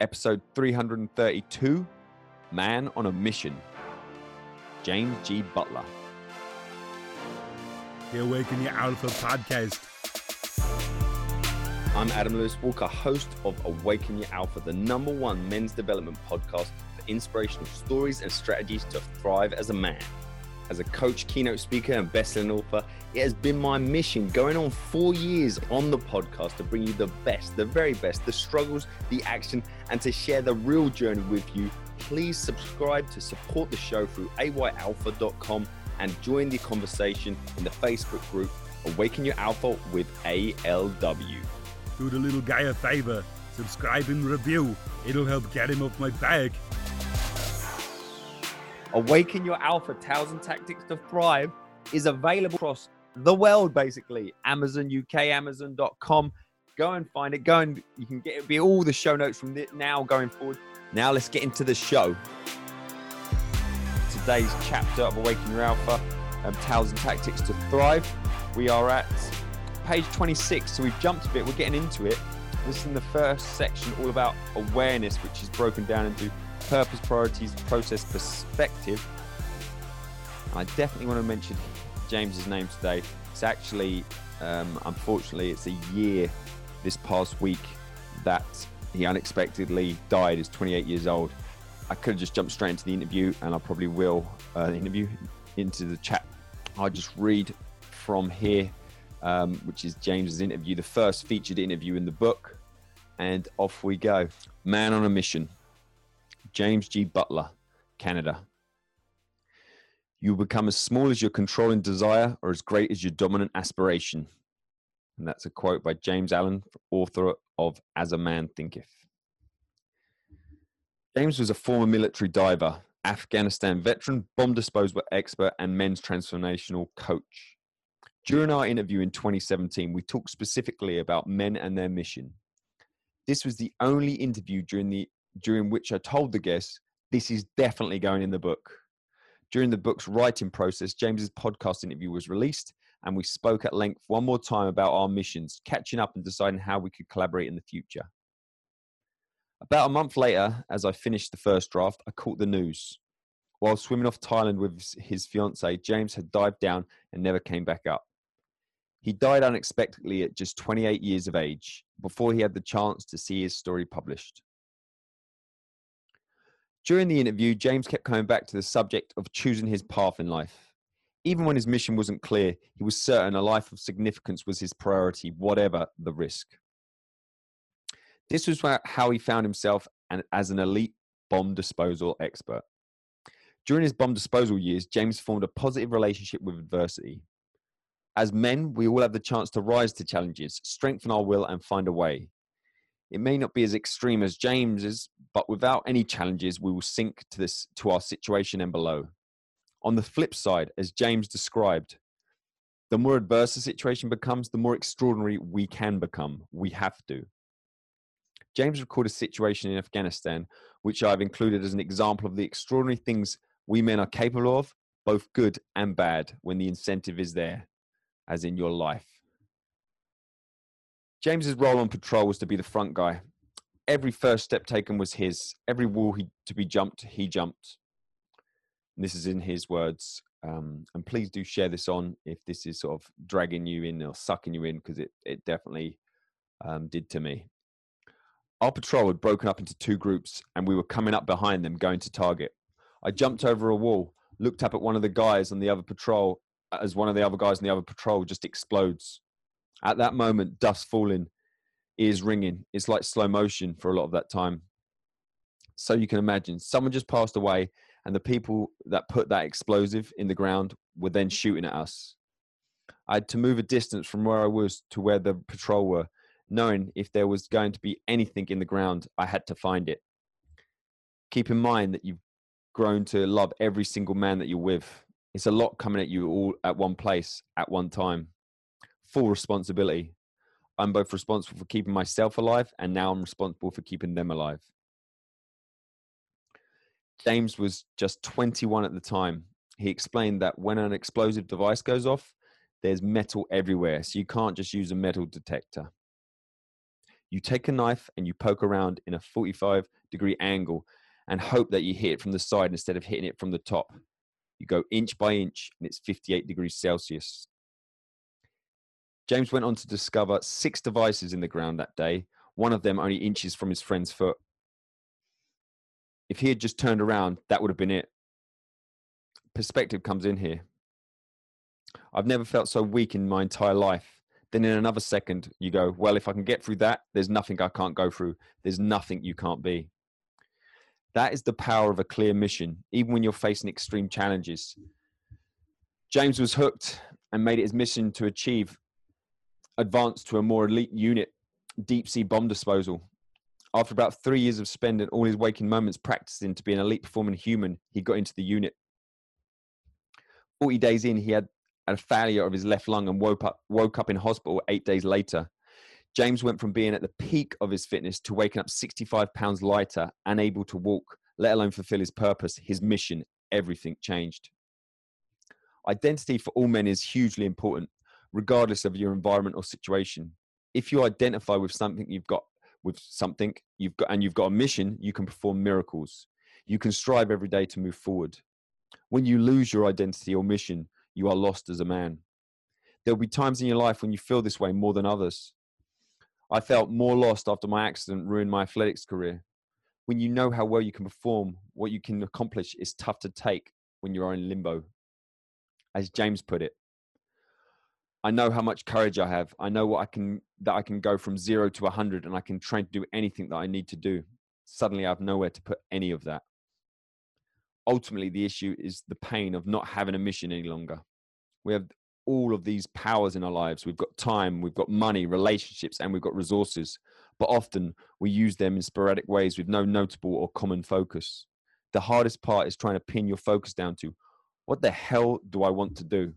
episode 332 Man on a Mission. James G. Butler. The Awaken Your Alpha podcast. I'm Adam Lewis Walker, host of Awaken Your Alpha, the number one men's development podcast for inspirational stories and strategies to thrive as a man. As a coach, keynote speaker, and best-selling author, it has been my mission going on four years on the podcast to bring you the best, the very best, the struggles, the action, and to share the real journey with you. Please subscribe to support the show through ayalpha.com and join the conversation in the Facebook group Awaken Your Alpha with ALW. Do the little guy a favor. Subscribe and review. It'll help get him off my back. Awaken Your Alpha Tales and Tactics to Thrive is available across the world, basically. Amazon UK, Amazon.com. Go and find it. Go and you can get it be all the show notes from now going forward. Now let's get into the show. Today's chapter of Awaken Your Alpha, um, Tales and Tactics to Thrive. We are at page 26, so we've jumped a bit. We're getting into it. This is in the first section, all about awareness, which is broken down into purpose, priorities, process, perspective. I definitely want to mention James's name today. It's actually, um, unfortunately, it's a year this past week that he unexpectedly died. He's 28 years old. I could have just jumped straight into the interview, and I probably will uh, interview into the chat. I'll just read from here, um, which is James's interview, the first featured interview in the book, and off we go. Man on a mission. James G. Butler, Canada. You will become as small as your controlling desire or as great as your dominant aspiration. And that's a quote by James Allen, author of As a Man Thinketh. James was a former military diver, Afghanistan veteran, bomb disposal expert, and men's transformational coach. During our interview in 2017, we talked specifically about men and their mission. This was the only interview during the during which I told the guests, this is definitely going in the book. During the book's writing process, James's podcast interview was released, and we spoke at length one more time about our missions, catching up and deciding how we could collaborate in the future. About a month later, as I finished the first draft, I caught the news. While swimming off Thailand with his fiancee, James had dived down and never came back up. He died unexpectedly at just 28 years of age, before he had the chance to see his story published. During the interview, James kept coming back to the subject of choosing his path in life. Even when his mission wasn't clear, he was certain a life of significance was his priority, whatever the risk. This was how he found himself as an elite bomb disposal expert. During his bomb disposal years, James formed a positive relationship with adversity. As men, we all have the chance to rise to challenges, strengthen our will, and find a way. It may not be as extreme as James's, but without any challenges, we will sink to this to our situation and below. On the flip side, as James described, the more adverse the situation becomes, the more extraordinary we can become. We have to. James recorded a situation in Afghanistan, which I've included as an example of the extraordinary things we men are capable of, both good and bad, when the incentive is there, as in your life. James's role on patrol was to be the front guy. Every first step taken was his. Every wall he, to be jumped, he jumped. And this is in his words. Um, and please do share this on if this is sort of dragging you in or sucking you in, because it, it definitely um, did to me. Our patrol had broken up into two groups, and we were coming up behind them, going to target. I jumped over a wall, looked up at one of the guys on the other patrol as one of the other guys on the other patrol just explodes. At that moment, dust falling, ears ringing. It's like slow motion for a lot of that time. So you can imagine someone just passed away, and the people that put that explosive in the ground were then shooting at us. I had to move a distance from where I was to where the patrol were, knowing if there was going to be anything in the ground, I had to find it. Keep in mind that you've grown to love every single man that you're with. It's a lot coming at you all at one place at one time full responsibility. I'm both responsible for keeping myself alive and now I'm responsible for keeping them alive. James was just 21 at the time. He explained that when an explosive device goes off, there's metal everywhere, so you can't just use a metal detector. You take a knife and you poke around in a 45 degree angle and hope that you hit it from the side instead of hitting it from the top. You go inch by inch and it's 58 degrees Celsius. James went on to discover six devices in the ground that day, one of them only inches from his friend's foot. If he had just turned around, that would have been it. Perspective comes in here. I've never felt so weak in my entire life. Then in another second, you go, Well, if I can get through that, there's nothing I can't go through. There's nothing you can't be. That is the power of a clear mission, even when you're facing extreme challenges. James was hooked and made it his mission to achieve advance to a more elite unit, deep sea bomb disposal. After about three years of spending all his waking moments practicing to be an elite performing human, he got into the unit. 40 days in, he had a failure of his left lung and woke up, woke up in hospital eight days later. James went from being at the peak of his fitness to waking up 65 pounds lighter, unable to walk, let alone fulfill his purpose, his mission. Everything changed. Identity for all men is hugely important, regardless of your environment or situation. If you identify with something you've got with something you've got and you've got a mission, you can perform miracles. You can strive every day to move forward. When you lose your identity or mission, you are lost as a man. There'll be times in your life when you feel this way more than others. I felt more lost after my accident ruined my athletics career. When you know how well you can perform, what you can accomplish is tough to take when you are in limbo. As James put it, I know how much courage I have. I know what I can that I can go from zero to a hundred, and I can try to do anything that I need to do. Suddenly, I have nowhere to put any of that. Ultimately, the issue is the pain of not having a mission any longer. We have all of these powers in our lives. We've got time, we've got money, relationships, and we've got resources. But often we use them in sporadic ways with no notable or common focus. The hardest part is trying to pin your focus down to what the hell do I want to do?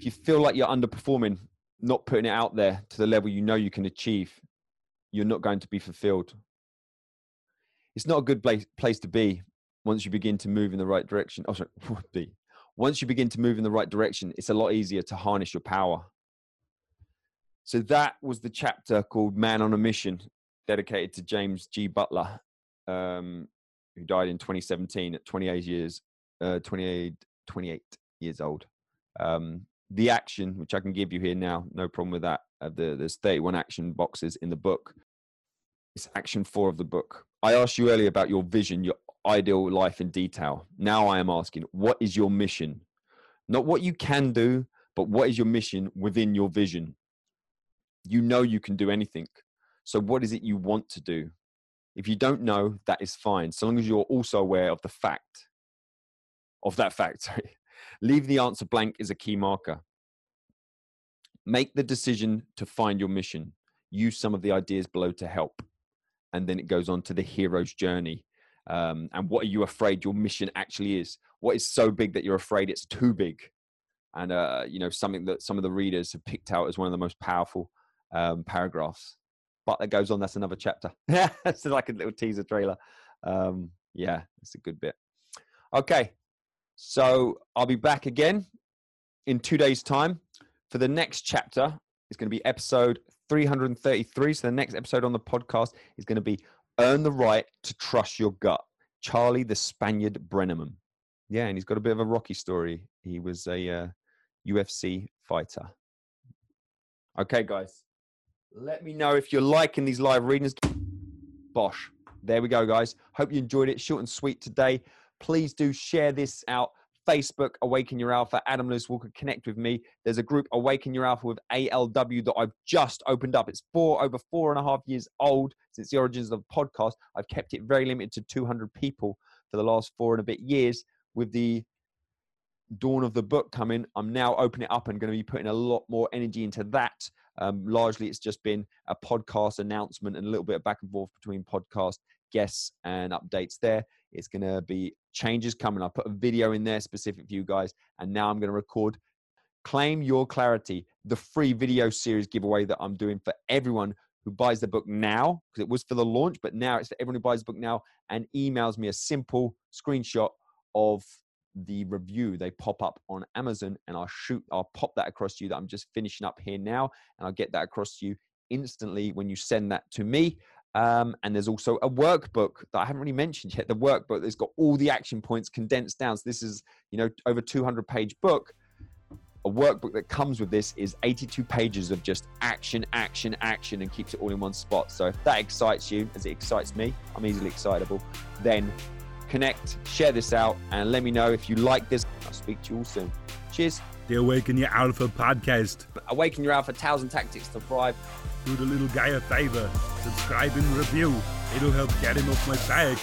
If you feel like you're underperforming, not putting it out there to the level you know you can achieve, you're not going to be fulfilled. It's not a good place, to be once you begin to move in the right direction. Oh, sorry, be. Once you begin to move in the right direction, it's a lot easier to harness your power. So that was the chapter called Man on a Mission, dedicated to James G. Butler, um, who died in 2017 at 28 years, uh, 28, 28 years old. Um, the action, which I can give you here now, no problem with that. Uh, the, there's 31 action boxes in the book. It's action four of the book. I asked you earlier about your vision, your ideal life in detail. Now I am asking, what is your mission? Not what you can do, but what is your mission within your vision? You know you can do anything. So, what is it you want to do? If you don't know, that is fine, so long as you're also aware of the fact of that fact. Sorry. Leave the answer blank is a key marker. Make the decision to find your mission. Use some of the ideas below to help. And then it goes on to the hero's journey. Um, and what are you afraid your mission actually is? What is so big that you're afraid it's too big? And uh, you know something that some of the readers have picked out as one of the most powerful um, paragraphs. But that goes on that's another chapter. It's like a little teaser trailer. Um, yeah it's a good bit. Okay so i'll be back again in two days time for the next chapter it's going to be episode 333 so the next episode on the podcast is going to be earn the right to trust your gut. Charlie the Spaniard Brenneman. Yeah, and he's got a bit of a rocky story. He was a uh, UFC fighter. Okay, guys, let me know if you're liking these live readings. Bosh. There we go, guys. Hope you enjoyed it. Short and sweet today. Please do share this out Facebook, Awaken Your Alpha, Adam Lewis Walker, connect with me. There's a group, Awaken Your Alpha with ALW, that I've just opened up. It's four over four and a half years old since the origins of the podcast. I've kept it very limited to 200 people for the last four and a bit years. With the dawn of the book coming, I'm now opening it up and going to be putting a lot more energy into that. Um, largely, it's just been a podcast announcement and a little bit of back and forth between podcast guests and updates there. It's going to be changes coming. I'll put a video in there specific for you guys, and now I'm going to record Claim Your Clarity, the free video series giveaway that I'm doing for everyone who buys the book now, because it was for the launch, but now it's for everyone who buys the book now and emails me a simple screenshot of the review. They pop up on Amazon, and I'll shoot, I'll pop that across to you that I'm just finishing up here now, and I'll get that across to you instantly when you send that to me. Um, and there's also a workbook that I haven't really mentioned yet. The workbook that's got all the action points condensed down. So this is, you know, over 200 page book. A workbook that comes with this is 82 pages of just action, action, action, and keeps it all in one spot. So if that excites you, as it excites me, I'm easily excitable. Then connect, share this out, and let me know if you like this. I'll speak to you all soon. Cheers. The Awaken Your Alpha podcast. Awaken Your Alpha, Tales and Tactics to Thrive. Do the little guy a favor. Subscribe and review. It'll help get him off my back.